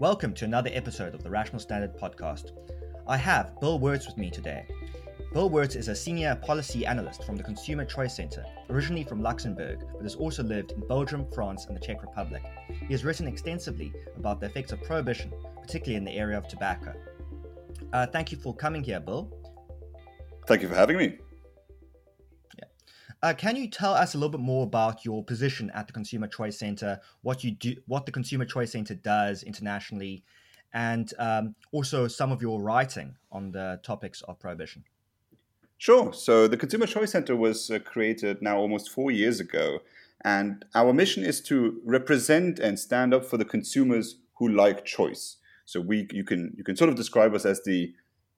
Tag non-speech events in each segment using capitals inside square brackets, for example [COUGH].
Welcome to another episode of the Rational Standard podcast. I have Bill Wirtz with me today. Bill Wirtz is a senior policy analyst from the Consumer Choice Center, originally from Luxembourg, but has also lived in Belgium, France, and the Czech Republic. He has written extensively about the effects of prohibition, particularly in the area of tobacco. Uh, thank you for coming here, Bill. Thank you for having me. Uh, can you tell us a little bit more about your position at the Consumer Choice Center, what you do, what the Consumer Choice Center does internationally, and um, also some of your writing on the topics of prohibition? Sure. So the Consumer Choice Center was uh, created now almost four years ago, and our mission is to represent and stand up for the consumers who like choice. So we, you can, you can sort of describe us as the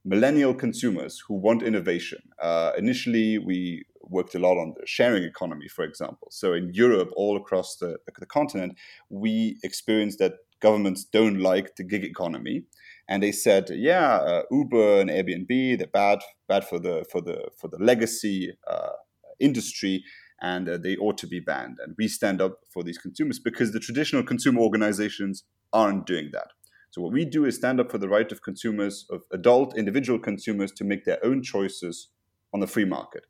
millennial consumers who want innovation. Uh, initially, we worked a lot on the sharing economy, for example. So in Europe, all across the, the continent, we experienced that governments don't like the gig economy, and they said, yeah, uh, Uber and Airbnb they're bad, bad for the for the for the legacy uh, industry. And uh, they ought to be banned. And we stand up for these consumers because the traditional consumer organizations aren't doing that. So what we do is stand up for the right of consumers, of adult individual consumers, to make their own choices on the free market.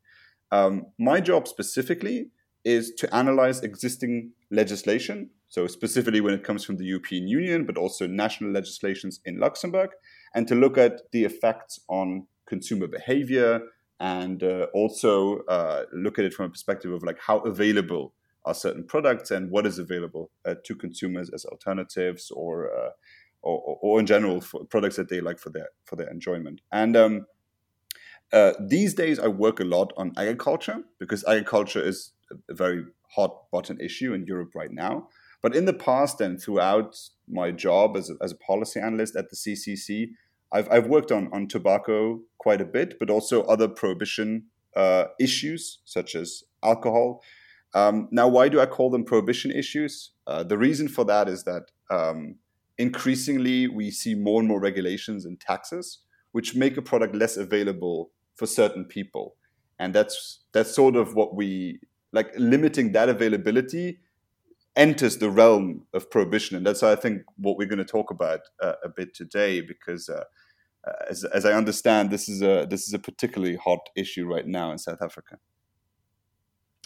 Um, my job specifically is to analyze existing legislation. So, specifically when it comes from the European Union, but also national legislations in Luxembourg, and to look at the effects on consumer behavior and uh, also uh, look at it from a perspective of like how available are certain products and what is available uh, to consumers as alternatives or, uh, or, or in general products that they like for their for their enjoyment. And um, uh, these days, I work a lot on agriculture because agriculture is a very hot button issue in Europe right now. But in the past and throughout my job as a, as a policy analyst at the CCC, I've, I've worked on, on tobacco quite a bit, but also other prohibition uh, issues such as alcohol. Um, now, why do I call them prohibition issues? Uh, the reason for that is that um, increasingly we see more and more regulations and taxes which make a product less available for certain people. And that's that's sort of what we like limiting that availability enters the realm of prohibition. And that's i think what we're going to talk about uh, a bit today because uh, as, as i understand this is a this is a particularly hot issue right now in south africa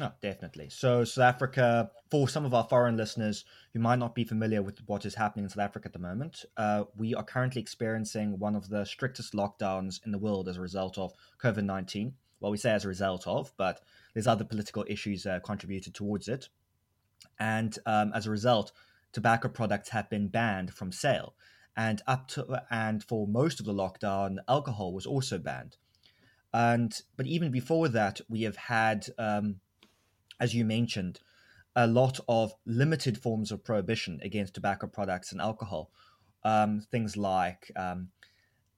Oh, definitely. So, South Africa, for some of our foreign listeners who might not be familiar with what is happening in South Africa at the moment, uh, we are currently experiencing one of the strictest lockdowns in the world as a result of COVID 19. Well, we say as a result of, but there's other political issues uh, contributed towards it. And um, as a result, tobacco products have been banned from sale. And up to and for most of the lockdown, alcohol was also banned. And but even before that, we have had um, as you mentioned, a lot of limited forms of prohibition against tobacco products and alcohol. Um, things like um,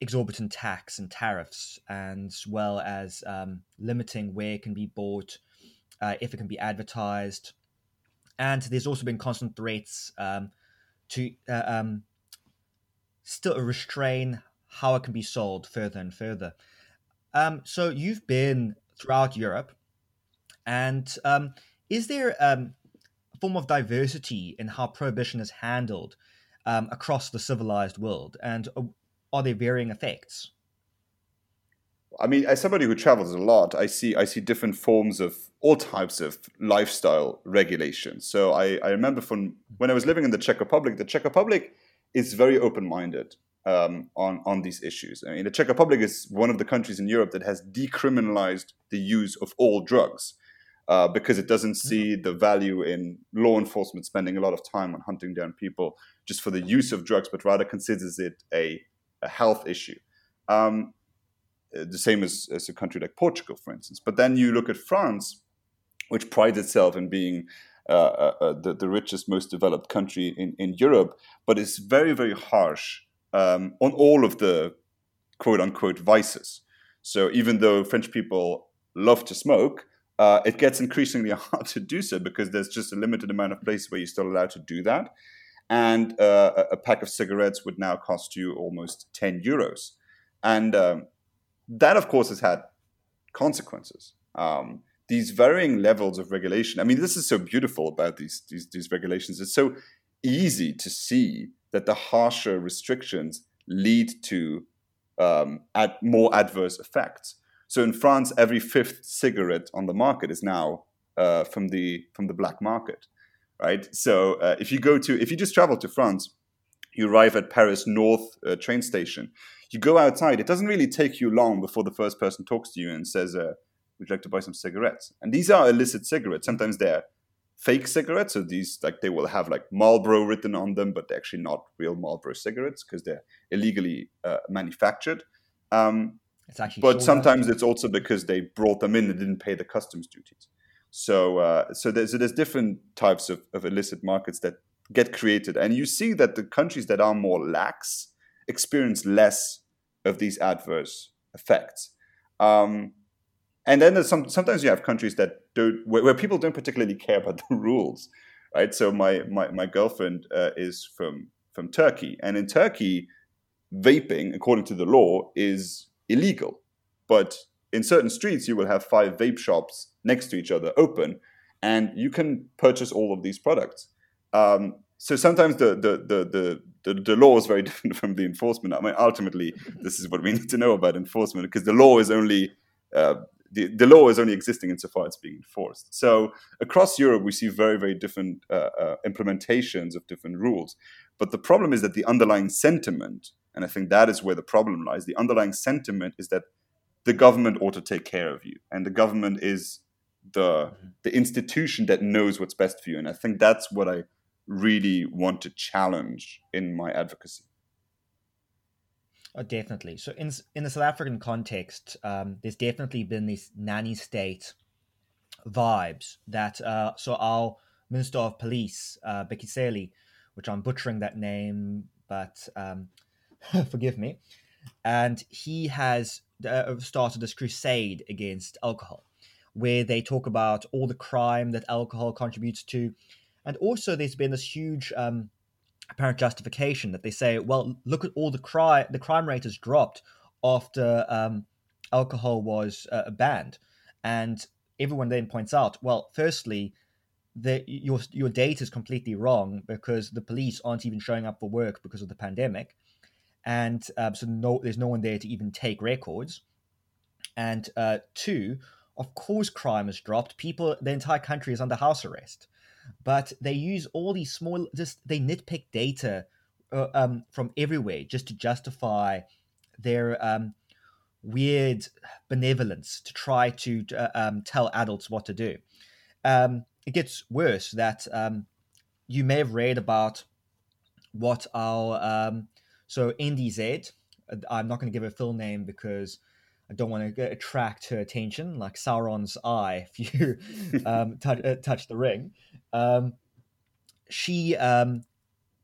exorbitant tax and tariffs, as well as um, limiting where it can be bought, uh, if it can be advertised. And there's also been constant threats um, to uh, um, still restrain how it can be sold further and further. Um, so you've been throughout Europe and um, is there um, a form of diversity in how prohibition is handled um, across the civilized world? And uh, are there varying effects? I mean, as somebody who travels a lot, I see I see different forms of all types of lifestyle regulation. So I, I remember from when I was living in the Czech Republic, the Czech Republic is very open minded um, on on these issues. I mean, the Czech Republic is one of the countries in Europe that has decriminalized the use of all drugs uh, because it doesn't mm-hmm. see the value in law enforcement spending a lot of time on hunting down people just for the use of drugs, but rather considers it a, a health issue. Um, uh, the same as, as a country like Portugal, for instance. But then you look at France, which prides itself in being uh, uh, uh, the, the richest, most developed country in, in Europe, but is very, very harsh um, on all of the quote unquote vices. So even though French people love to smoke, uh, it gets increasingly [LAUGHS] hard to do so because there's just a limited amount of places where you're still allowed to do that. And uh, a pack of cigarettes would now cost you almost 10 euros. And um, that, of course, has had consequences. Um, these varying levels of regulation. I mean, this is so beautiful about these, these, these regulations. It's so easy to see that the harsher restrictions lead to um, ad- more adverse effects. So in France, every fifth cigarette on the market is now uh, from the from the black market, right? So uh, if you go to if you just travel to France, you arrive at Paris North uh, train station. You go outside. It doesn't really take you long before the first person talks to you and says, uh, "Would you like to buy some cigarettes?" And these are illicit cigarettes. Sometimes they're fake cigarettes. So these like they will have like Marlboro written on them, but they're actually not real Marlboro cigarettes because they're illegally uh, manufactured. Um, it's actually but sometimes it's also because they brought them in and didn't pay the customs duties. So uh, so there's there's different types of, of illicit markets that get created, and you see that the countries that are more lax experience less of these adverse effects. Um, and then there's some, sometimes you have countries that don't, where, where, people don't particularly care about [LAUGHS] the rules, right? So my my, my girlfriend uh, is from from Turkey, and in Turkey, vaping, according to the law, is illegal. But in certain streets, you will have five vape shops next to each other open, and you can purchase all of these products. Um, so sometimes the, the the, the the the law is very [LAUGHS] different from the enforcement. I mean, ultimately, [LAUGHS] this is what we need to know about enforcement because the law is only uh, the, the law is only existing insofar it's being enforced. So across Europe, we see very, very different uh, uh, implementations of different rules. But the problem is that the underlying sentiment, and I think that is where the problem lies, the underlying sentiment is that the government ought to take care of you, and the government is the mm-hmm. the institution that knows what's best for you. And I think that's what I really want to challenge in my advocacy. Oh, definitely. So in in the South African context, um, there's definitely been these nanny state vibes that. Uh, so our Minister of Police, uh, Bheki Cele, which I'm butchering that name, but um, [LAUGHS] forgive me, and he has uh, started this crusade against alcohol, where they talk about all the crime that alcohol contributes to, and also there's been this huge um, apparent justification that they say, well, look at all the crime. The crime rate has dropped after um, alcohol was uh, banned, and everyone then points out, well, firstly, the, your your data is completely wrong because the police aren't even showing up for work because of the pandemic, and uh, so no, there's no one there to even take records. And uh, two, of course, crime has dropped. People, the entire country is under house arrest but they use all these small just they nitpick data uh, um, from everywhere just to justify their um, weird benevolence to try to uh, um, tell adults what to do. Um, it gets worse that um, you may have read about what our so NDZ. I'm not going to give a full name because I don't want to attract her attention, like Sauron's eye [LAUGHS] if you um, [LAUGHS] touch, uh, touch the ring. Um, she um,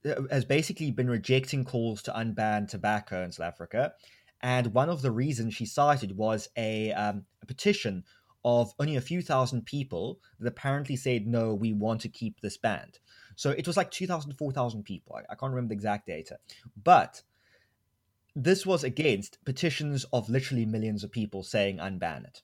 uh, has basically been rejecting calls to unban tobacco in South Africa. And one of the reasons she cited was a, um, a petition of only a few thousand people that apparently said, no, we want to keep this banned. So it was like 2,000, 4,000 people. I, I can't remember the exact data. But this was against petitions of literally millions of people saying unban it.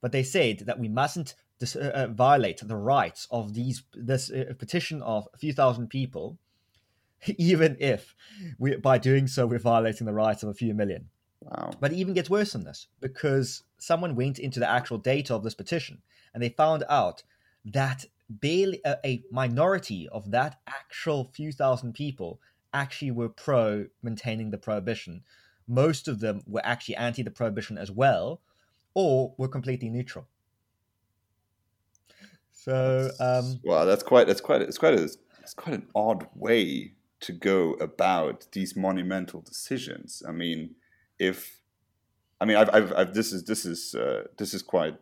But they said that we mustn't dis- uh, uh violate the rights of these this uh, petition of a few thousand people, [LAUGHS] even if we by doing so we're violating the rights of a few million. Wow. But it even gets worse than this because someone went into the actual data of this petition and they found out that barely a, a minority of that actual few thousand people actually were pro maintaining the prohibition. Most of them were actually anti the prohibition as well, or were completely neutral. So, um, wow, that's quite that's quite it's quite a, it's quite an odd way to go about these monumental decisions. I mean, if I mean, I've, I've, I've this is this is uh, this is quite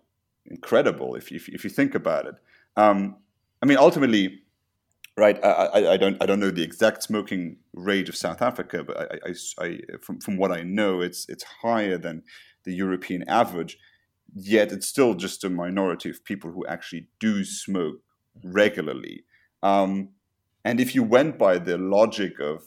incredible if you, if you think about it. Um, I mean, ultimately, right? I, I, I, don't I don't know the exact smoking rate of South Africa, but I, I, I, from from what I know, it's it's higher than the European average. Yet it's still just a minority of people who actually do smoke regularly. Um, and if you went by the logic of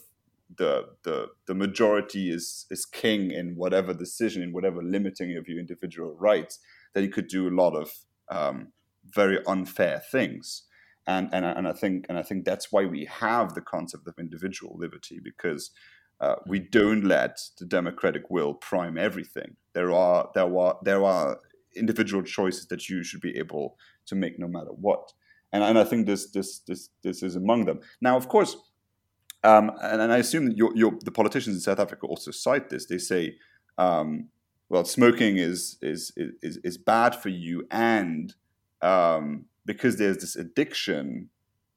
the the the majority is is king in whatever decision, in whatever limiting of your individual rights, then you could do a lot of um, very unfair things. and and and I think and I think that's why we have the concept of individual liberty because uh, we don't let the democratic will prime everything. There are there are there are individual choices that you should be able to make no matter what. And, and I think this this this this is among them. Now, of course, um, and, and, I assume that the politicians in South Africa also cite this. They say, um, well, smoking is, is is is bad for you, and um, because there's this addiction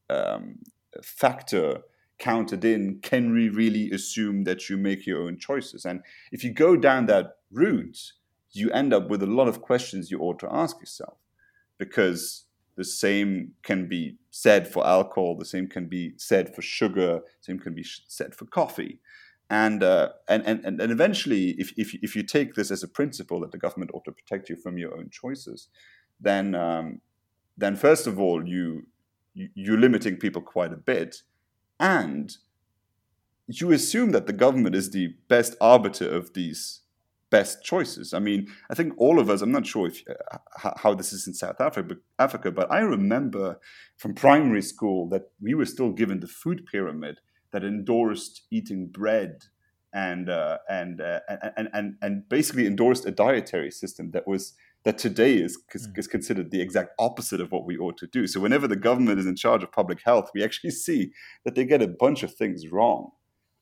um, factor counted in, can we really assume that you make your own choices? And if you go down that route, you end up with a lot of questions you ought to ask yourself because the same can be said for alcohol, the same can be said for sugar, the same can be said for coffee. And, uh, and, and, and eventually, if, if, if you take this as a principle that the government ought to protect you from your own choices, then, um, then first of all, you, you, you're limiting people quite a bit. And you assume that the government is the best arbiter of these best choices. I mean, I think all of us, I'm not sure if uh, how this is in South Africa, but Africa, but I remember from primary school that we were still given the food pyramid that endorsed eating bread and uh, and, uh, and and and basically endorsed a dietary system that was that today is, mm. is considered the exact opposite of what we ought to do. So whenever the government is in charge of public health, we actually see that they get a bunch of things wrong.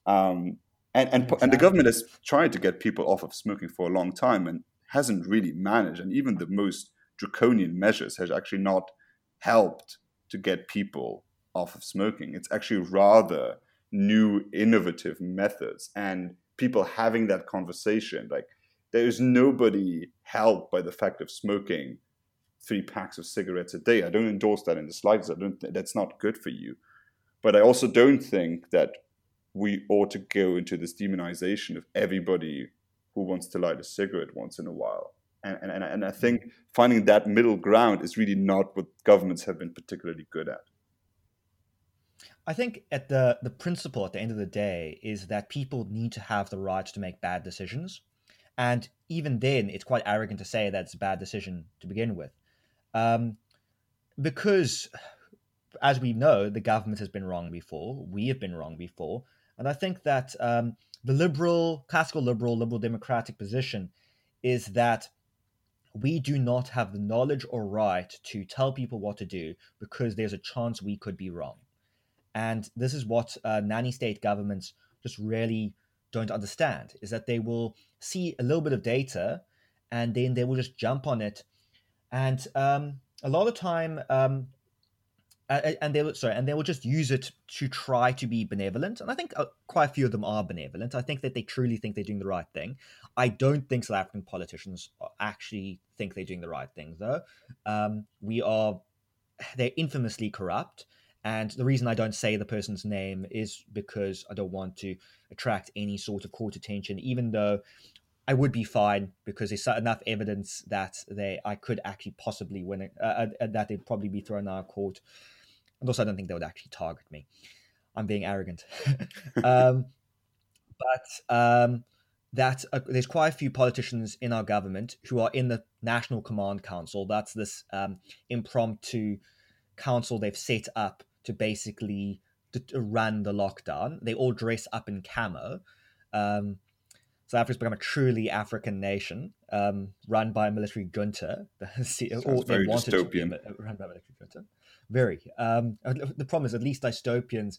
Um, and and, exactly. and the government has tried to get people off of smoking for a long time and hasn't really managed. And even the most draconian measures has actually not helped to get people off of smoking. It's actually rather new, innovative methods and people having that conversation. Like there is nobody helped by the fact of smoking three packs of cigarettes a day. I don't endorse that in the slightest. I don't. That's not good for you. But I also don't think that we ought to go into this demonization of everybody who wants to light a cigarette once in a while. And, and, and I think finding that middle ground is really not what governments have been particularly good at. I think at the the principle at the end of the day is that people need to have the right to make bad decisions, and even then, it's quite arrogant to say that it's a bad decision to begin with, um, because as we know, the government has been wrong before. We have been wrong before. And I think that um, the liberal, classical liberal, liberal democratic position is that we do not have the knowledge or right to tell people what to do because there's a chance we could be wrong. And this is what uh, nanny state governments just really don't understand is that they will see a little bit of data and then they will just jump on it. And um, a lot of time, um, and they will sorry, and they will just use it to try to be benevolent. And I think uh, quite a few of them are benevolent. I think that they truly think they're doing the right thing. I don't think South African politicians actually think they're doing the right thing, though. Um, we are they're infamously corrupt. And the reason I don't say the person's name is because I don't want to attract any sort of court attention, even though I would be fine because there's enough evidence that they I could actually possibly win it, uh, uh, that they'd probably be thrown out of court and also I don't think they would actually target me. I'm being arrogant. [LAUGHS] um, but um, that uh, there's quite a few politicians in our government who are in the National Command Council. That's this um, impromptu council they've set up to basically to, to run the lockdown. They all dress up in camo. Um, South Africa's become a truly African nation, um, run by a military junta. or they [LAUGHS] wanted dystopian. to be run by a military junta. Very. Um, the problem is, at least dystopians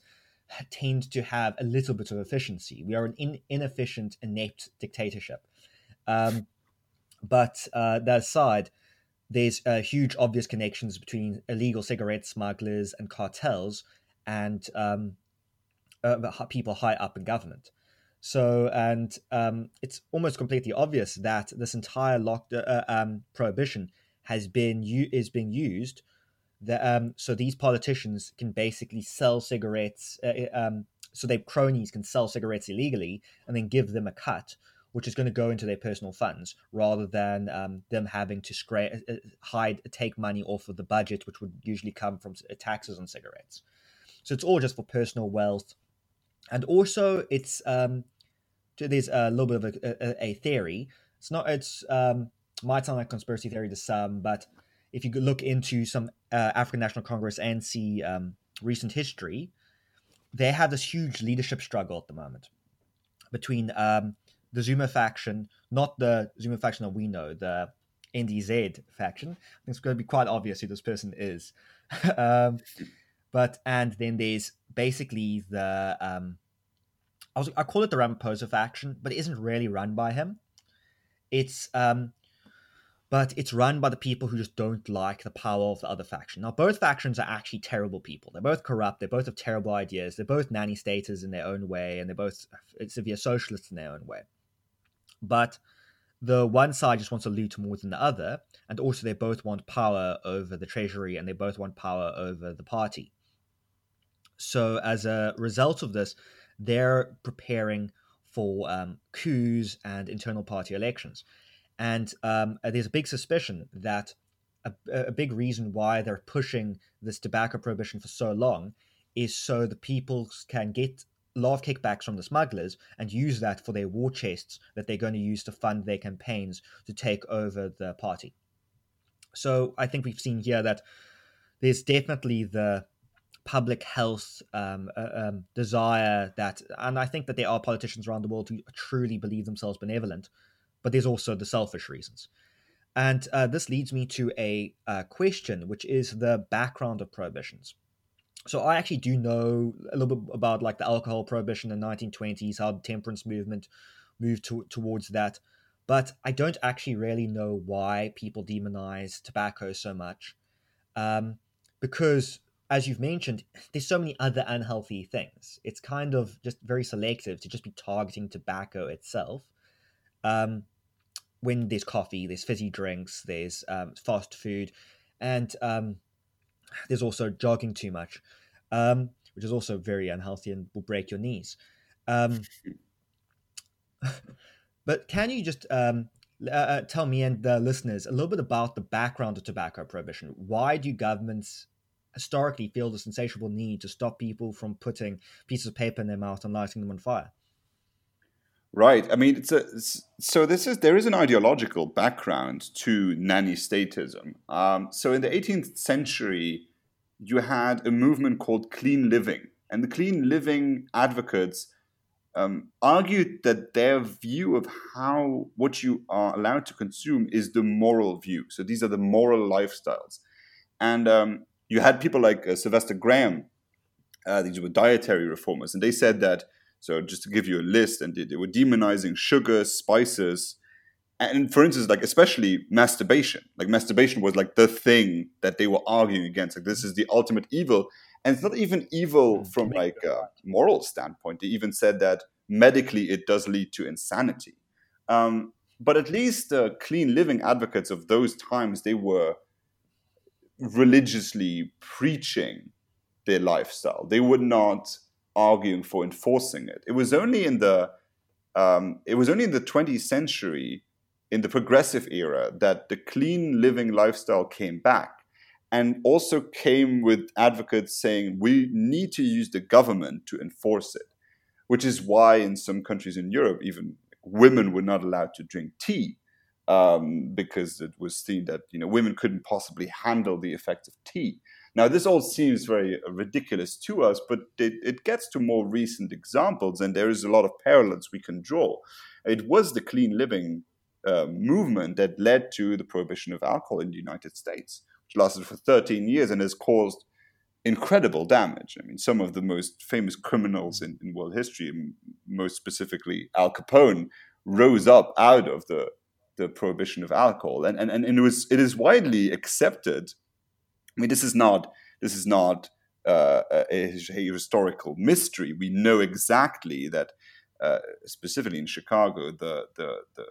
tend to have a little bit of efficiency. We are an in, inefficient, inept dictatorship. Um, but uh, that aside, there's uh, huge obvious connections between illegal cigarette smugglers and cartels and um, uh, people high up in government. So, and um, it's almost completely obvious that this entire lock uh, um, prohibition has been u- is being used that um, so these politicians can basically sell cigarettes. Uh, uh, um, so their cronies can sell cigarettes illegally and then give them a cut, which is going to go into their personal funds rather than um, them having to scra- uh, uh, hide take money off of the budget, which would usually come from taxes on cigarettes. So it's all just for personal wealth, and also it's um, there's a little bit of a, a, a theory. It's not it's um, might sound like conspiracy theory to some, but if you look into some uh, African National Congress ANC um, recent history, they have this huge leadership struggle at the moment between um, the Zuma faction, not the Zuma faction that we know, the NDZ faction. I think it's going to be quite obvious who this person is. [LAUGHS] um, but and then there's basically the um, I was I call it the Ramaphosa faction, but it isn't really run by him. It's um, but it's run by the people who just don't like the power of the other faction. Now, both factions are actually terrible people. They're both corrupt. They both have terrible ideas. They're both nanny staters in their own way, and they're both severe socialists in their own way. But the one side just wants to loot more than the other, and also they both want power over the treasury and they both want power over the party. So, as a result of this, they're preparing for um, coups and internal party elections. And um, there's a big suspicion that a, a, big reason why they're pushing this tobacco prohibition for so long is so the people can get of kickbacks from the smugglers and use that for their war chests that they're going to use to fund their campaigns to take over the party. So I think we've seen here that there's definitely the public health um, uh, um, desire that, and I think that there are politicians around the world who truly believe themselves benevolent but there's also the selfish reasons. And uh, this leads me to a uh, question, which is the background of prohibitions. So I actually do know a little bit about like the alcohol prohibition in the 1920s, how the temperance movement moved to, towards that. But I don't actually really know why people demonize tobacco so much. Um, because, as you've mentioned, there's so many other unhealthy things. It's kind of just very selective to just be targeting tobacco itself. Um, when there's coffee, there's fizzy drinks, there's um, fast food, and um, there's also jogging too much, um, which is also very unhealthy and will break your knees. Um, [LAUGHS] but can you just um, uh, uh, tell me and the listeners a little bit about the background of tobacco prohibition? Why do governments historically feel this insatiable need to stop people from putting pieces of paper in their mouth and lighting them on fire? Right. I mean, it's a so this is there is an ideological background to nanny statism. Um, so in the 18th century, you had a movement called clean living, and the clean living advocates um, argued that their view of how what you are allowed to consume is the moral view. So these are the moral lifestyles, and um, you had people like uh, Sylvester Graham. Uh, these were dietary reformers, and they said that so just to give you a list, and they, they were demonizing sugar, spices, and for instance, like especially masturbation. Like masturbation was like the thing that they were arguing against. Like this is the ultimate evil, and it's not even evil mm, from like a moral standpoint. They even said that medically it does lead to insanity. Um, but at least the clean living advocates of those times, they were religiously preaching their lifestyle. They would not arguing for enforcing it. It was only in the um, it was only in the 20th century, in the progressive era, that the clean living lifestyle came back, and also came with advocates saying we need to use the government to enforce it, which is why in some countries in Europe, even women were not allowed to drink tea. Um, because it was seen that you know women couldn't possibly handle the effects of tea. Now, this all seems very ridiculous to us, but it, it, gets to more recent examples, and there is a lot of parallels we can draw. It was the clean living uh, movement that led to the prohibition of alcohol in the United States, which lasted for 13 years and has caused incredible damage. I mean, some of the most famous criminals in, in world history, most specifically Al Capone, rose up out of the the prohibition of alcohol, and and, and it was it is widely accepted I mean, this is not this is not uh, a, a, historical mystery. We know exactly that, uh, specifically in Chicago, the, the the,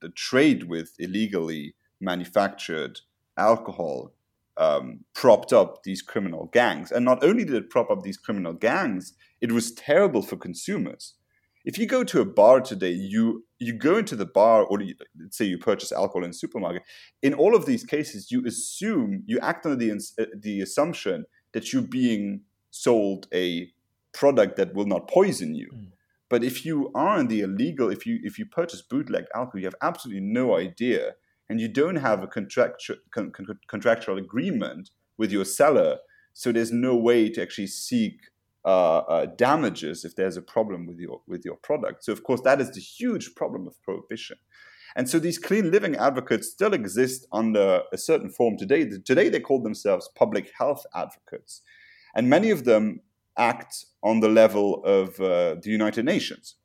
the trade with illegally manufactured alcohol um, propped up these criminal gangs. And not only did it prop up these criminal gangs, it was terrible for consumers if you go to a bar today, you you go into the bar, or you, let's say you purchase alcohol in a supermarket. In all of these cases, you assume you act under the uh, the assumption that you're being sold a product that will not poison you. Mm. But if you are in the illegal, if you if you purchase bootleg alcohol, you have absolutely no idea, and you don't have a contractual con, con, contractual agreement with your seller, so there's no way to actually seek uh, uh, damages if there's a problem with your with your product. So of course that is the huge problem of prohibition. And so these clean living advocates still exist under a certain form today. Today they call themselves public health advocates, and many of them act on the level of uh, the United Nations.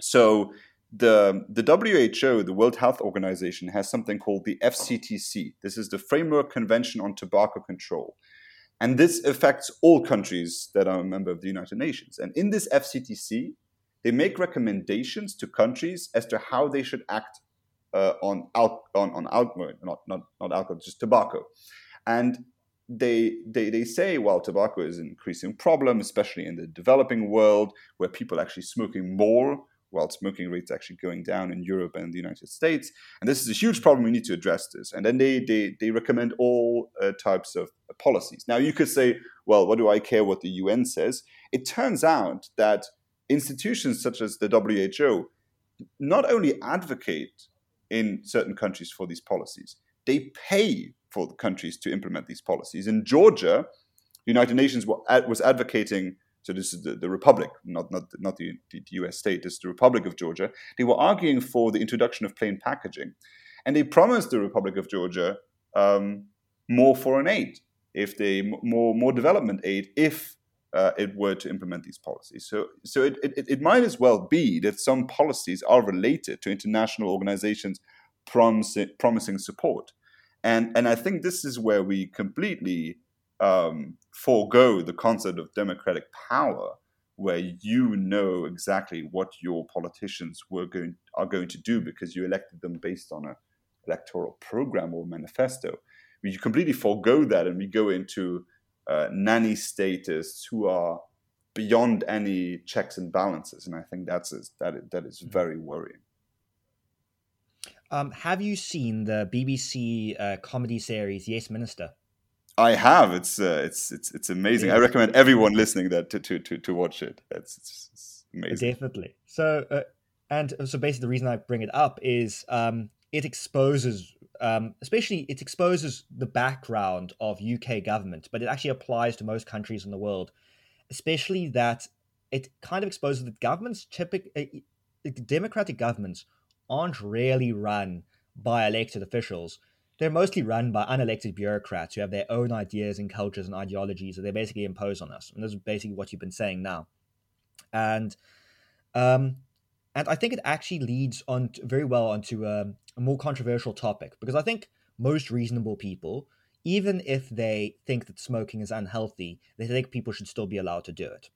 So the, the WHO, the World Health Organization, has something called the FCTC. This is the Framework Convention on Tobacco Control. And this affects all countries that are a member of the United Nations. And in this FCTC, they make recommendations to countries as to how they should act uh, on, al- on, on alcohol, not, not, not alcohol, just tobacco. And they, they, they say, well, tobacco is an increasing problem, especially in the developing world, where people are actually smoking more while smoking rates actually going down in Europe and the United States. And this is a huge problem. We need to address this. And then they they, they recommend all uh, types of policies. Now you could say, well, what do I care what the UN says? It turns out that institutions such as the WHO not only advocate in certain countries for these policies, they pay for the countries to implement these policies. In Georgia, the United Nations was advocating so this is the, the Republic, not, not, not the, the US state, this is the Republic of Georgia. They were arguing for the introduction of plain packaging. And they promised the Republic of Georgia um, more foreign aid, if they more more development aid, if uh, it were to implement these policies. So, so it, it, it might as well be that some policies are related to international organizations promising, promising support. And, and I think this is where we completely um, forego the concept of democratic power, where you know exactly what your politicians were going are going to do because you elected them based on a electoral program or manifesto. We completely forego that, and we go into uh, nanny statists who are beyond any checks and balances, and I think that's that that is mm-hmm. very worrying. Um, have you seen the BBC uh, comedy series Yes Minister? I have. It's uh, it's it's it's amazing. Yeah. I recommend everyone listening that to to to, to watch it. It's, it's, it's amazing. Definitely. So uh, and so basically the reason I bring it up is um, it exposes um, especially it exposes the background of UK government, but it actually applies to most countries in the world, especially that it kind of exposes that governments typically uh, democratic governments aren't really run by elected officials they're mostly run by unelected bureaucrats who have their own ideas and cultures and ideologies that they basically impose on us. And this is basically what you've been saying now. And um, and I think it actually leads on to, very well onto a, a more controversial topic because I think most reasonable people, even if they think that smoking is unhealthy, they think people should still be allowed to do it.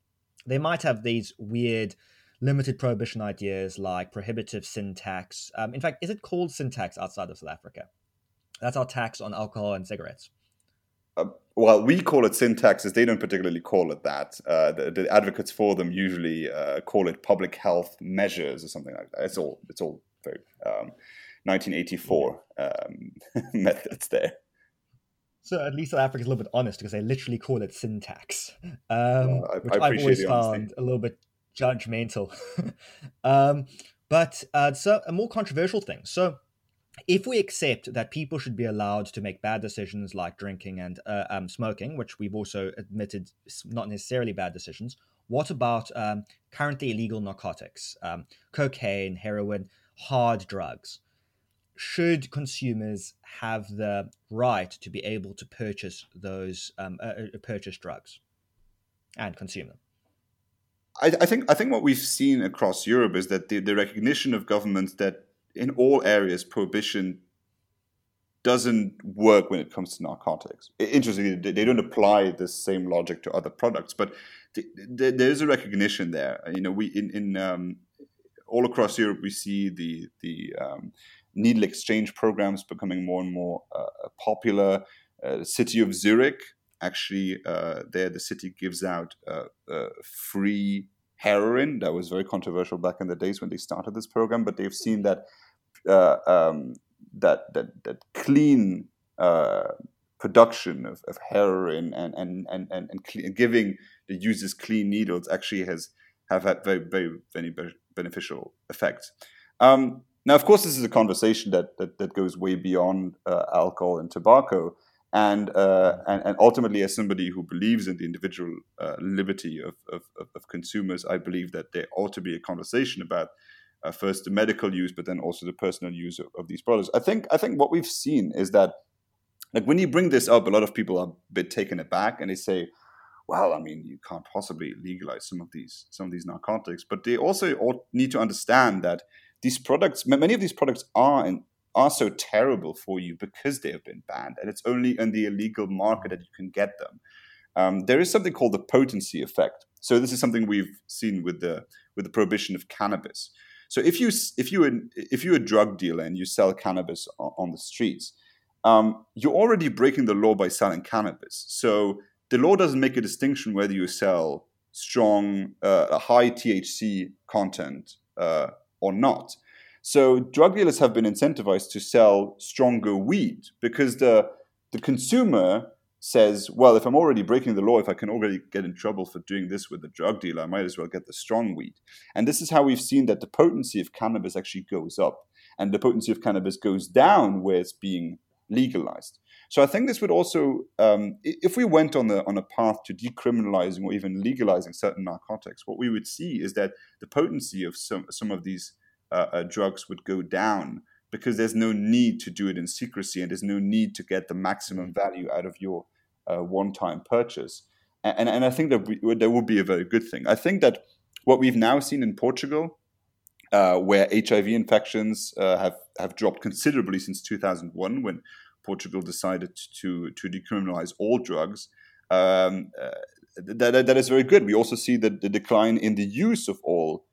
They might have these weird limited prohibition ideas like prohibitive sin tax. Um, in fact, is it called sin tax outside of South Africa? That's our tax on alcohol and cigarettes. Uh, well, we call it sin taxes. They don't particularly call it that. Uh, the, the, advocates for them usually uh, call it public health measures or something like that. It's all it's all very um, 1984 um, [LAUGHS] methods there. So at least South Africa is a little bit honest because they literally call it sin tax, um, I, which I have always found a little bit judgmental. [LAUGHS] um, but uh, so a more controversial thing. So if we accept that people should be allowed to make bad decisions like drinking and uh, um, smoking, which we've also admitted not necessarily bad decisions, what about um, currently illegal narcotics, um, cocaine, heroin, hard drugs? Should consumers have the right to be able to purchase those um, uh, uh, purchase drugs and consume them? I, I, think I think what we've seen across Europe is that the, the recognition of governments that in all areas, prohibition doesn't work when it comes to narcotics. Interestingly, they don't apply the same logic to other products, but there is a recognition there. You know, we in, in um, all across Europe we see the the um, needle exchange programs becoming more and more uh, popular. Uh, the city of Zurich, actually, uh, there the city gives out uh, uh, free heroin. That was very controversial back in the days when they started this program, but they've seen that uh, um, that that that clean uh, production of, of heroin and and and and, and giving the users clean needles actually has have had very very very beneficial effects. Um, now, of course, this is a conversation that that, that goes way beyond uh, alcohol and tobacco, And, uh, and, and ultimately, as somebody who believes in the individual uh, liberty of, of, of, consumers, I believe that there ought to be a conversation about uh, first the medical use, but then also the personal use of, of, these products. I think I think what we've seen is that, like when you bring this up, a lot of people are a bit taken aback and they say, "Well, I mean, you can't possibly legalize some of these some of these narcotics," but they also need to understand that these products, many of these products, are in, are so terrible for you because they have been banned, and it's only in the illegal market that you can get them. Um, there is something called the potency effect. So this is something we've seen with the with the prohibition of cannabis. So if you if you if you're a drug dealer and you sell cannabis on, the streets, um, you're already breaking the law by selling cannabis. So the law doesn't make a distinction whether you sell strong, uh, high THC content uh, or not. So drug dealers have been incentivized to sell stronger weed because the the consumer says, well, if I'm already breaking the law, if I can already get in trouble for doing this with the drug dealer, I might as well get the strong weed. And this is how we've seen that the potency of cannabis actually goes up and the potency of cannabis goes down where it's being legalized. So I think this would also, um, if we went on the on a path to decriminalizing or even legalizing certain narcotics, what we would see is that the potency of some some of these uh, uh, drugs would go down because there's no need to do it in secrecy and there's no need to get the maximum value out of your uh, one-time purchase. And, and I think that we, that would be a very good thing. I think that what we've now seen in Portugal, uh, where HIV infections uh, have have dropped considerably since 2001, when Portugal decided to to decriminalize all drugs. Um, uh, that, that is very good. We also see that the decline in the use of all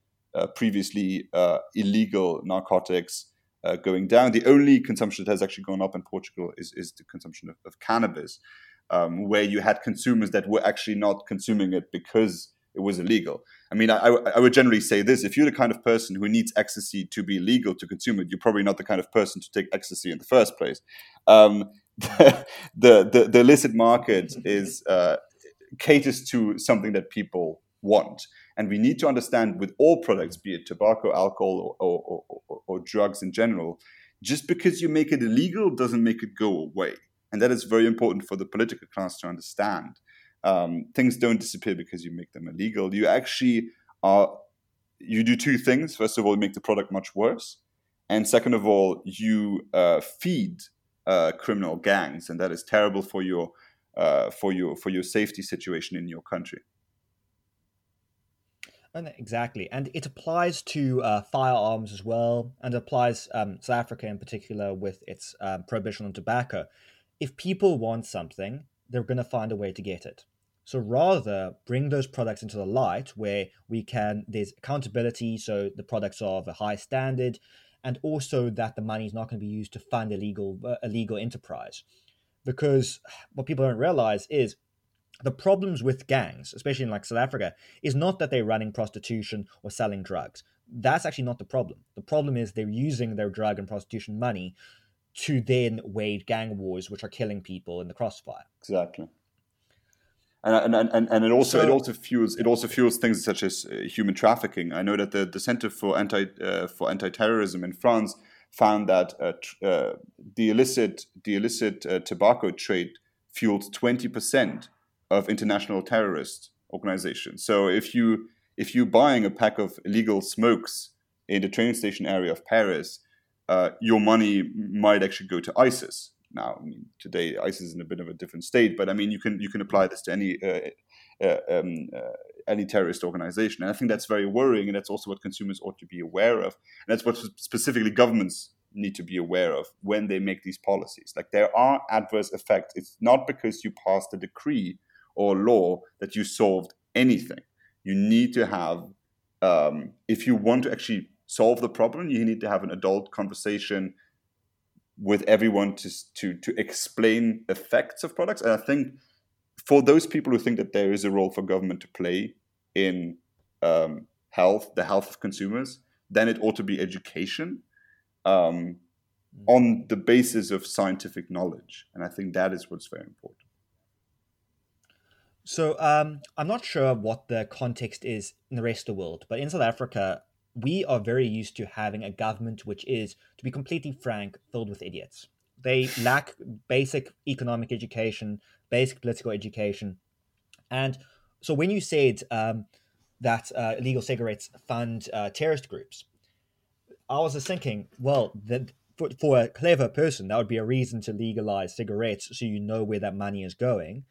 previously uh, illegal narcotics uh, going down. The only consumption that has actually gone up in Portugal is, is the consumption of, of cannabis, um, where you had consumers that were actually not consuming it because it was illegal. I mean, I, I, would generally say this: if you're the kind of person who needs ecstasy to be legal to consume it, you're probably not the kind of person to take ecstasy in the first place. Um, [LAUGHS] the, the, the illicit market [LAUGHS] is uh, caters to something that people want. And we need to understand with all products, be it tobacco, alcohol, or, or, or, or drugs in general, just because you make it illegal doesn't make it go away. And that is very important for the political class to understand. Um, things don't disappear because you make them illegal. You actually are, you do two things. First of all, you make the product much worse. And second of all, you uh, feed uh, criminal gangs, and that is terrible for your uh, for your for your safety situation in your country. And exactly, and it applies to uh, firearms as well, and applies um, South Africa in particular with its um, prohibition on tobacco. If people want something, they're going to find a way to get it. So rather bring those products into the light where we can there's accountability, so the products are of a high standard, and also that the money is not going to be used to fund illegal uh, illegal enterprise. Because what people don't realize is the problems with gangs, especially in like South Africa, is not that they're running prostitution or selling drugs. That's actually not the problem. The problem is they're using their drug and prostitution money to then wage gang wars, which are killing people in the crossfire. Exactly. And, and, and, and it also so, it also fuels it also fuels things such as uh, human trafficking. I know that the, the Center for anti uh, for anti terrorism in France found that uh, tr- uh, the illicit the illicit uh, tobacco trade fueled twenty percent of international terrorist organizations. So if you if you're buying a pack of illegal smokes in the train station area of Paris, uh, your money might actually go to ISIS. Now, I mean, today ISIS is in a bit of a different state, but I mean, you can you can apply this to any uh, uh, um, uh, any terrorist organization, and I think that's very worrying, and that's also what consumers ought to be aware of, and that's what specifically governments need to be aware of when they make these policies. Like there are adverse effects. It's not because you passed a decree or law that you solved anything. You need to have, um, if you want to actually solve the problem, you need to have an adult conversation with everyone to, to, to explain effects of products. And I think for those people who think that there is a role for government to play in um, health, the health of consumers, then it ought to be education um, mm. on the basis of scientific knowledge. And I think that is what's very important. So um, I'm not sure what the context is in the rest of the world, but in South Africa, we are very used to having a government which is, to be completely frank, filled with idiots. They [LAUGHS] lack basic economic education, basic political education, and so when you said um, that uh, illegal cigarettes fund uh, terrorist groups, I was just thinking, well, that for, for a clever person, that would be a reason to legalize cigarettes, so you know where that money is going.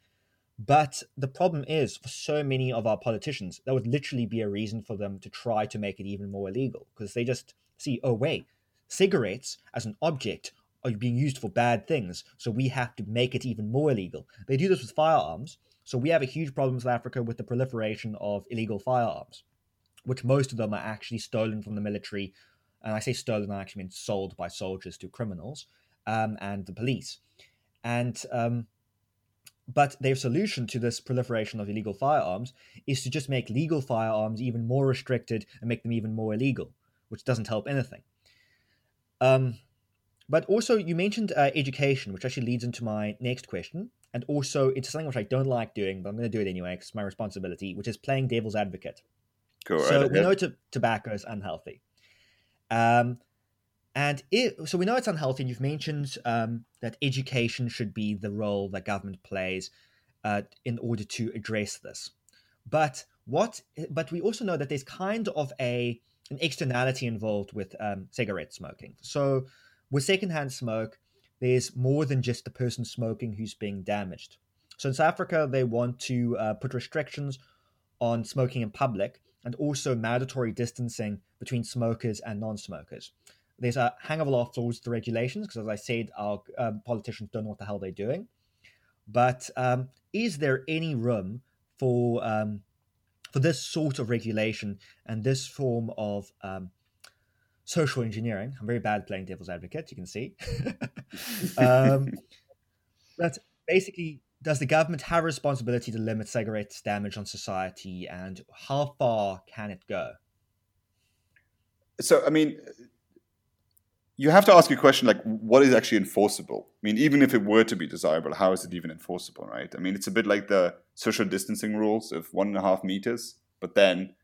But the problem is, for so many of our politicians, that would literally be a reason for them to try to make it even more illegal because they just see, oh, wait, cigarettes as an object are being used for bad things, so we have to make it even more illegal. They do this with firearms, so we have a huge problem in South Africa with the proliferation of illegal firearms, which most of them are actually stolen from the military. And I say stolen, I actually mean sold by soldiers to criminals um, and the police. And um, but their solution to this proliferation of illegal firearms is to just make legal firearms even more restricted and make them even more illegal, which doesn't help anything. Um, but also, you mentioned uh, education, which actually leads into my next question. And also, it's something which I don't like doing, but I'm going to do it anyway because it's my responsibility, which is playing devil's advocate. Go so right we know t- tobacco is unhealthy. Um, and it, so we know it's unhealthy. And you've mentioned um, that education should be the role that government plays uh, in order to address this. But what? But we also know that there's kind of a an externality involved with um, cigarette smoking. So with secondhand smoke, there's more than just the person smoking who's being damaged. So in South Africa, they want to uh, put restrictions on smoking in public and also mandatory distancing between smokers and non-smokers. There's a hang of a lot of flaws to regulations because, as I said, our um, politicians don't know what the hell they're doing. But um, is there any room for um, for this sort of regulation and this form of um, social engineering. I'm very bad playing devil's advocate, you can see. [LAUGHS] um, but basically, does the government have a responsibility to limit cigarettes' damage on society, and how far can it go? So, I mean, you have to ask a question like, what is actually enforceable? I mean, even if it were to be desirable, how is it even enforceable, right? I mean, it's a bit like the social distancing rules of one and a half meters, but then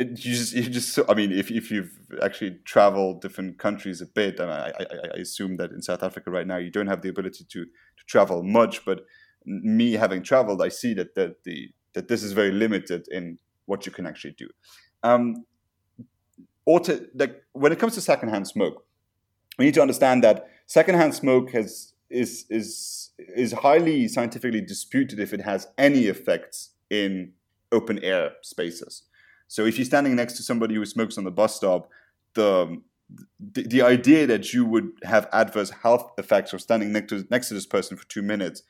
it, you just you just I mean if, if you've actually traveled different countries a bit and I, I, I assume that in South Africa right now you don't have the ability to, to travel much but me having traveled I see that that the that this is very limited in what you can actually do um, or to like when it comes to secondhand smoke we need to understand that secondhand smoke has is is is highly scientifically disputed if it has any effects in open air spaces so if you're standing next to somebody who smokes on the bus stop, the the, the idea that you would have adverse health effects or standing next to next to this person for two minutes,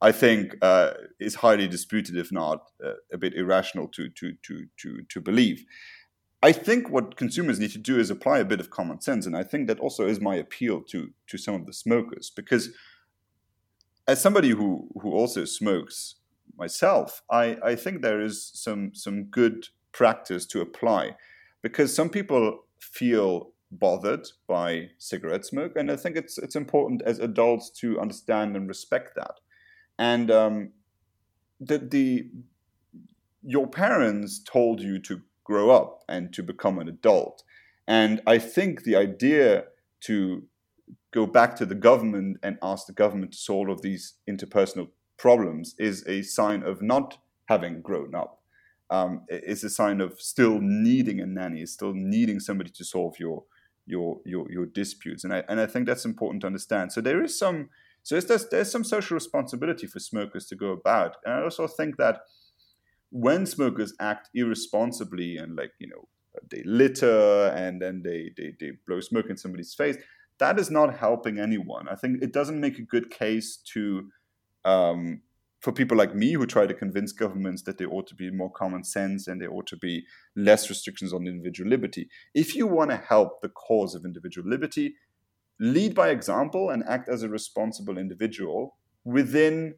I think, uh, is highly disputed, if not uh, a bit irrational to to to to to believe. I think what consumers need to do is apply a bit of common sense, and I think that also is my appeal to to some of the smokers because as somebody who who also smokes myself, I I think there is some some good practice to apply because some people feel bothered by cigarette smoke and i think it's it's important as adults to understand and respect that. And um, the, the your parents told you to grow up and to become an adult. And i think the idea to go back to the government and ask the government to solve all of these interpersonal problems is a sign of not having grown up. Um, is a sign of still needing a nanny, still needing somebody to solve your your your, your disputes, and I and I think that's important to understand. So there is some so there's there's some social responsibility for smokers to go about, and I also think that when smokers act irresponsibly and like you know they litter and then they they, they blow smoke in somebody's face, that is not helping anyone. I think it doesn't make a good case to um, for people like me who try to convince governments that there ought to be more common sense and there ought to be less restrictions on individual liberty. If you want to help the cause of individual liberty, lead by example and act as a responsible individual within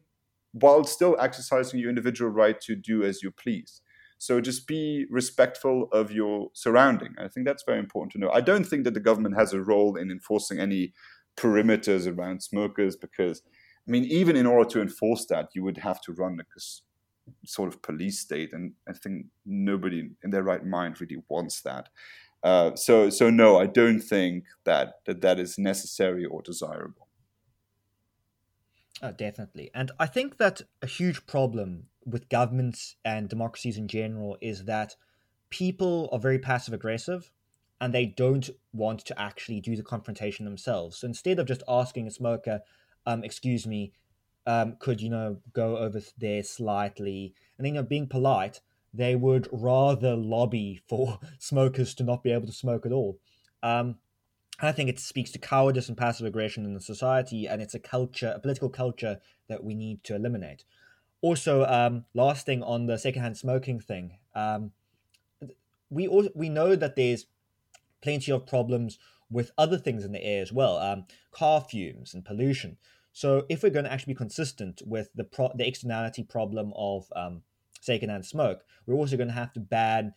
while still exercising your individual right to do as you please. So just be respectful of your surrounding. I think that's very important to know. I don't think that the government has a role in enforcing any perimeters around smokers because I mean, even in order to enforce that, you would have to run a sort of police state, and I think nobody in their right mind really wants that. Uh, so, so no, I don't think that, that that is necessary or desirable. Oh, definitely. And I think that a huge problem with governments and democracies in general is that people are very passive aggressive and they don't want to actually do the confrontation themselves. So instead of just asking a smoker, um, excuse me, um, could you know go over there slightly, and then you know being polite, they would rather lobby for [LAUGHS] smokers to not be able to smoke at all. Um, I think it speaks to cowardice and passive aggression in the society, and it's a culture, a political culture that we need to eliminate. Also, um, last thing on the secondhand smoking thing, um, we all, we know that there's plenty of problems with other things in the air as well, um, car fumes and pollution. So, if we're going to actually be consistent with the pro- the externality problem of um, secondhand smoke, we're also going to have to ban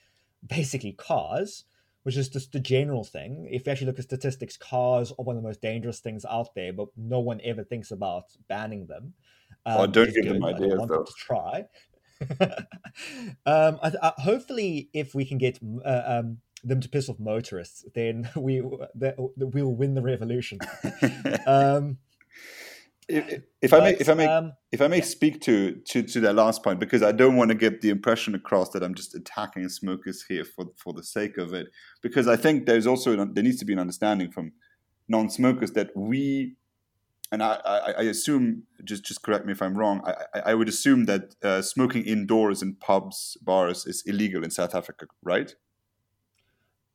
basically cars which is just the general thing. If you actually look at statistics, cars are one of the most dangerous things out there, but no one ever thinks about banning them. Um, oh, don't give good. them ideas, though. to try. [LAUGHS] um, I, I, hopefully, if we can get uh, um, them to piss off motorists, then [LAUGHS] we we'll win the revolution. [LAUGHS] um, if, if I may, if I may, um, if I may yeah. speak to, to to that last point, because I don't want to get the impression across that I'm just attacking smokers here for for the sake of it, because I think there's also there needs to be an understanding from non-smokers that we, and I, I, I assume just just correct me if I'm wrong. I, I would assume that uh, smoking indoors in pubs, bars is illegal in South Africa, right?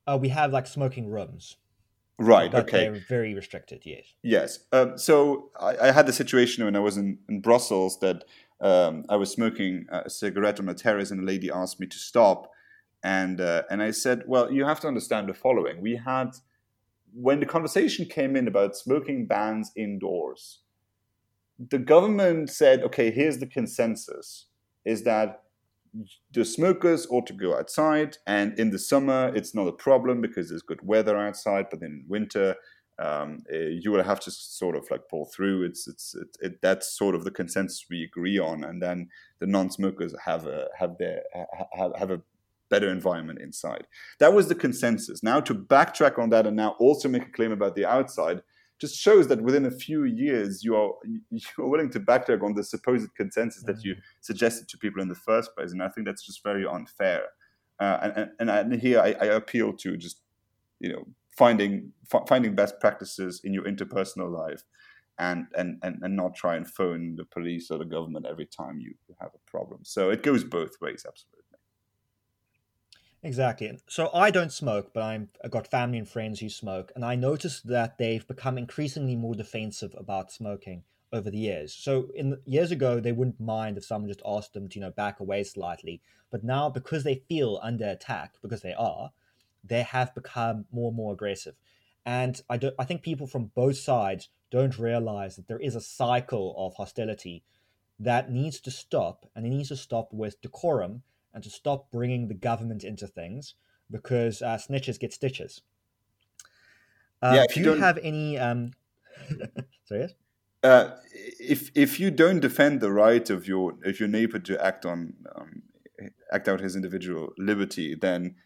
Uh, we have like smoking rooms. Right. But okay. They're very restricted. Yes. Yes. Um, so I, I, had the situation when I was in, in Brussels that um, I was smoking a cigarette on a terrace, and a lady asked me to stop, and uh, and I said, "Well, you have to understand the following. We had when the conversation came in about smoking bans indoors, the government said, okay, here's the consensus: is that the smokers ought to go outside. And in the summer it's not a problem because there's good weather outside but in winter um, uh, you will have to sort of like pull through. It's it's it, it, that's sort of the consensus we agree on. And then the non-smokers have a have their have, have a better environment inside. That was the consensus. Now to backtrack on that and now also make a claim about the outside just shows that within a few years you are [LAUGHS] you're willing to backtrack on the supposed consensus mm-hmm. that you mm. suggested to people in the first place, and I think that's just very unfair. Uh, and, and, and here I, I, appeal to just you know finding f- finding best practices in your interpersonal life, and, and and and not try and phone the police or the government every time you have a problem. So it goes both ways, absolutely. Exactly. So I don't smoke, but I'm, I've got family and friends who smoke, and I noticed that they've become increasingly more defensive about smoking over the years. So in years ago, they wouldn't mind if someone just asked them to you know back away slightly, but now because they feel under attack, because they are, they have become more and more aggressive. And I don't. I think people from both sides don't realize that there is a cycle of hostility that needs to stop, and it needs to stop with decorum and to stop bringing the government into things because uh, snitches get stitches. Uh, yeah, do you, you have any? Um... [LAUGHS] Sorry, yes. Uh, if if you don't defend the right of your of your neighbor to act on um, act out his individual liberty, then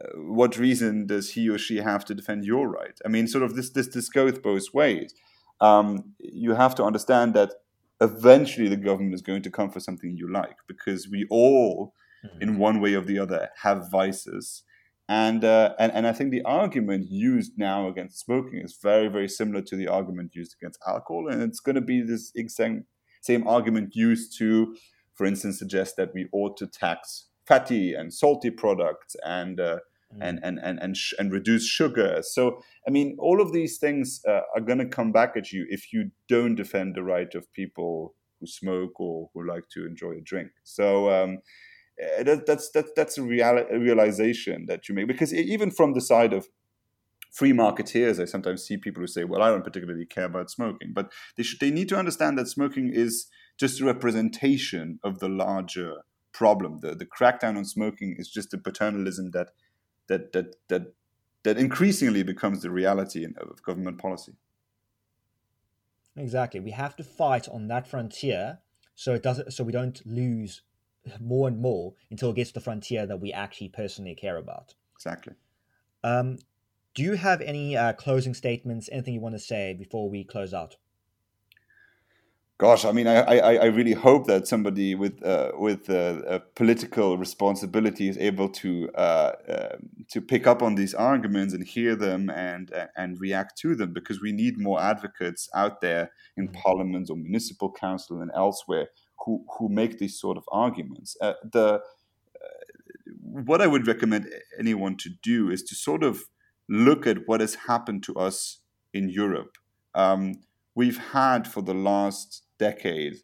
uh, what reason does he or she have to defend your right? I mean, sort of this this this goes both ways. Um, you have to understand that eventually the government is going to come for something you like because we all mm-hmm. in one way or the other have vices. And, uh, and and I think the argument used now against smoking is very very similar to the argument used against alcohol, and it's going to be this exact same argument used to, for instance, suggest that we ought to tax fatty and salty products and uh, mm. and and and and, sh- and, reduce sugar. So I mean, all of these things uh, are going to come back at you if you don't defend the right of people who smoke or who like to enjoy a drink. So. Um, Uh, that, that's that, that's a, a realization that you make because even from the side of free marketeers, I sometimes see people who say, "Well, I don't particularly care about smoking," but they should they need to understand that smoking is just a representation of the larger problem. The the crackdown on smoking is just a paternalism that that that that that increasingly becomes the reality of government policy. Exactly, we have to fight on that frontier so it doesn't so we don't lose more and more until it gets to the frontier that we actually personally care about. Exactly. Um, do you have any uh, closing statements, anything you want to say before we close out? gosh, I mean, I, I, I really hope that somebody with uh, with uh, political responsibility is able to uh, um, to pick up on these arguments and hear them and and react to them because we need more advocates out there in mm-hmm. parliaments or municipal council and elsewhere who who make these sort of arguments. Uh, the uh, what I would recommend anyone to do is to sort of look at what has happened to us in Europe. Um, we've had for the last decade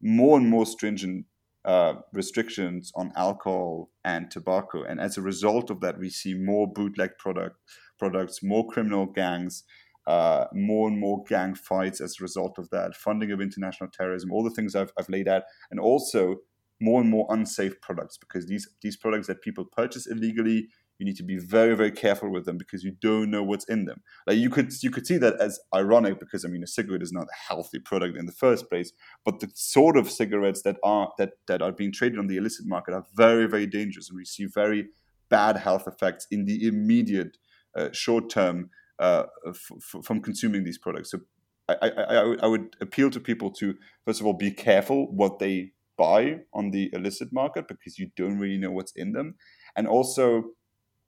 more and more stringent uh, restrictions on alcohol and tobacco, and as a result of that, we see more bootleg product products, more criminal gangs, uh, more and more gang fights as a result of that, funding of international terrorism, all the things I've, I've laid out, and also more and more unsafe products because these these products that people purchase illegally you need to be very very careful with them because you don't know what's in them. Like you could you could see that as ironic because i mean a cigarette is not a healthy product in the first place but the sort of cigarettes that are that that are being traded on the illicit market are very very dangerous and we see very bad health effects in the immediate uh, short term uh, f- from consuming these products so I, I, I would appeal to people to first of all be careful what they buy on the illicit market because you don't really know what's in them and also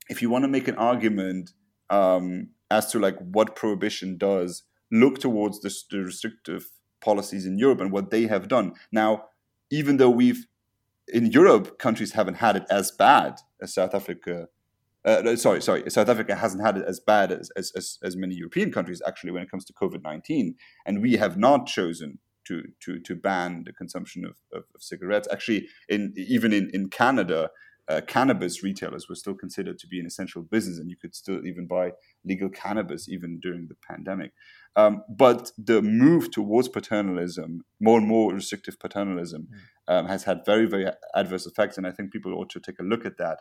if you want to make an argument um, as to like what prohibition does, look towards the, the restrictive policies in Europe and what they have done. Now, even though we've in Europe, countries haven't had it as bad as South Africa. Uh, sorry, sorry. South Africa hasn't had it as bad as, as, as, as many European countries actually when it comes to COVID nineteen, and we have not chosen to to to ban the consumption of, of, of cigarettes. Actually, in even in in Canada, uh, cannabis retailers were still considered to be an essential business, and you could still even buy legal cannabis even during the pandemic. Um, but the move towards paternalism, more and more restrictive paternalism, mm. um, has had very, very adverse effects, and I think people ought to take a look at that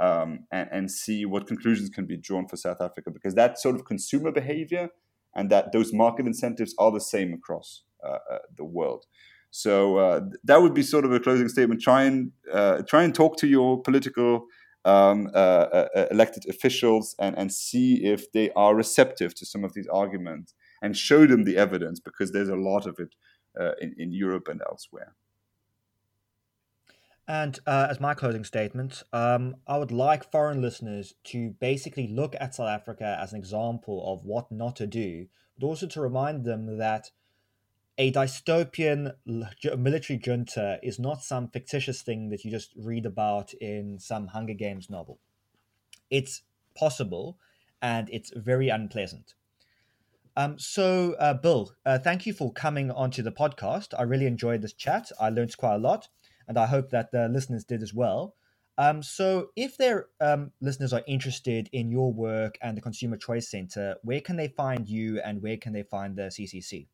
um, and, and see what conclusions can be drawn for South Africa, because that sort of consumer behavior and that those market incentives are the same across uh, uh, the world. So uh, that would be sort of a closing statement. Try and uh, try and talk to your political um, uh, uh, elected officials and, and see if they are receptive to some of these arguments and show them the evidence because there's a lot of it in, in Europe and elsewhere. And uh, as my closing statement, um, I would like foreign listeners to basically look at South Africa as an example of what not to do, but also to remind them that a dystopian military junta is not some fictitious thing that you just read about in some Hunger Games novel. It's possible and it's very unpleasant. Um, so, uh, Bill, uh, thank you for coming onto the podcast. I really enjoyed this chat. I learned quite a lot, and I hope that the listeners did as well. Um, so, if their um, listeners are interested in your work and the Consumer Choice Center, where can they find you and where can they find the CCC?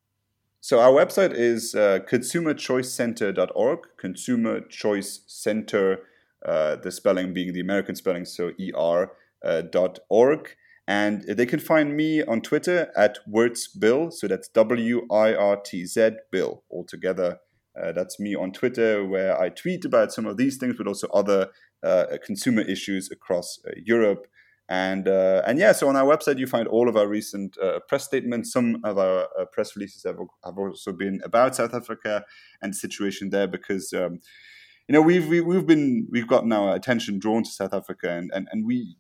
So our website is uh, consumerchoicecenter.org, consumer choice center, uh, the spelling being the American spelling, so er uh, dot org. And they can find me on Twitter at WirtzBill, so that's W I R T Z Bill altogether. Uh, that's me on Twitter, where I tweet about some of these things, but also other uh, consumer issues across uh, Europe. And uh, and yeah, so on our website you find all of our recent press statements. Some of our press releases have, have also been about South Africa and the situation there because um, you know we've we, have we have been we've gotten our attention drawn to South Africa and and, and we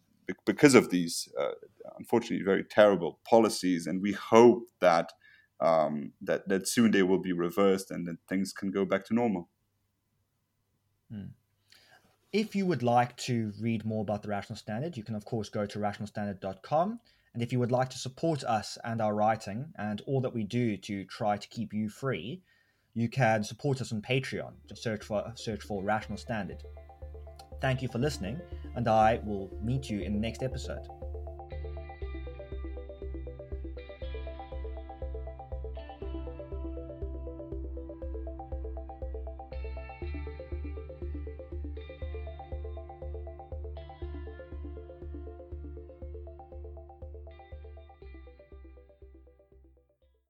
because of these uh, unfortunately very terrible policies and we hope that um, that that soon they will be reversed and that things can go back to normal. Hmm. If you would like to read more about the Rational Standard, you can, of course, go to rationalstandard.com. And if you would like to support us and our writing and all that we do to try to keep you free, you can support us on Patreon. Just search for search for Rational Standard. Thank you for listening, and I will meet you in the next episode.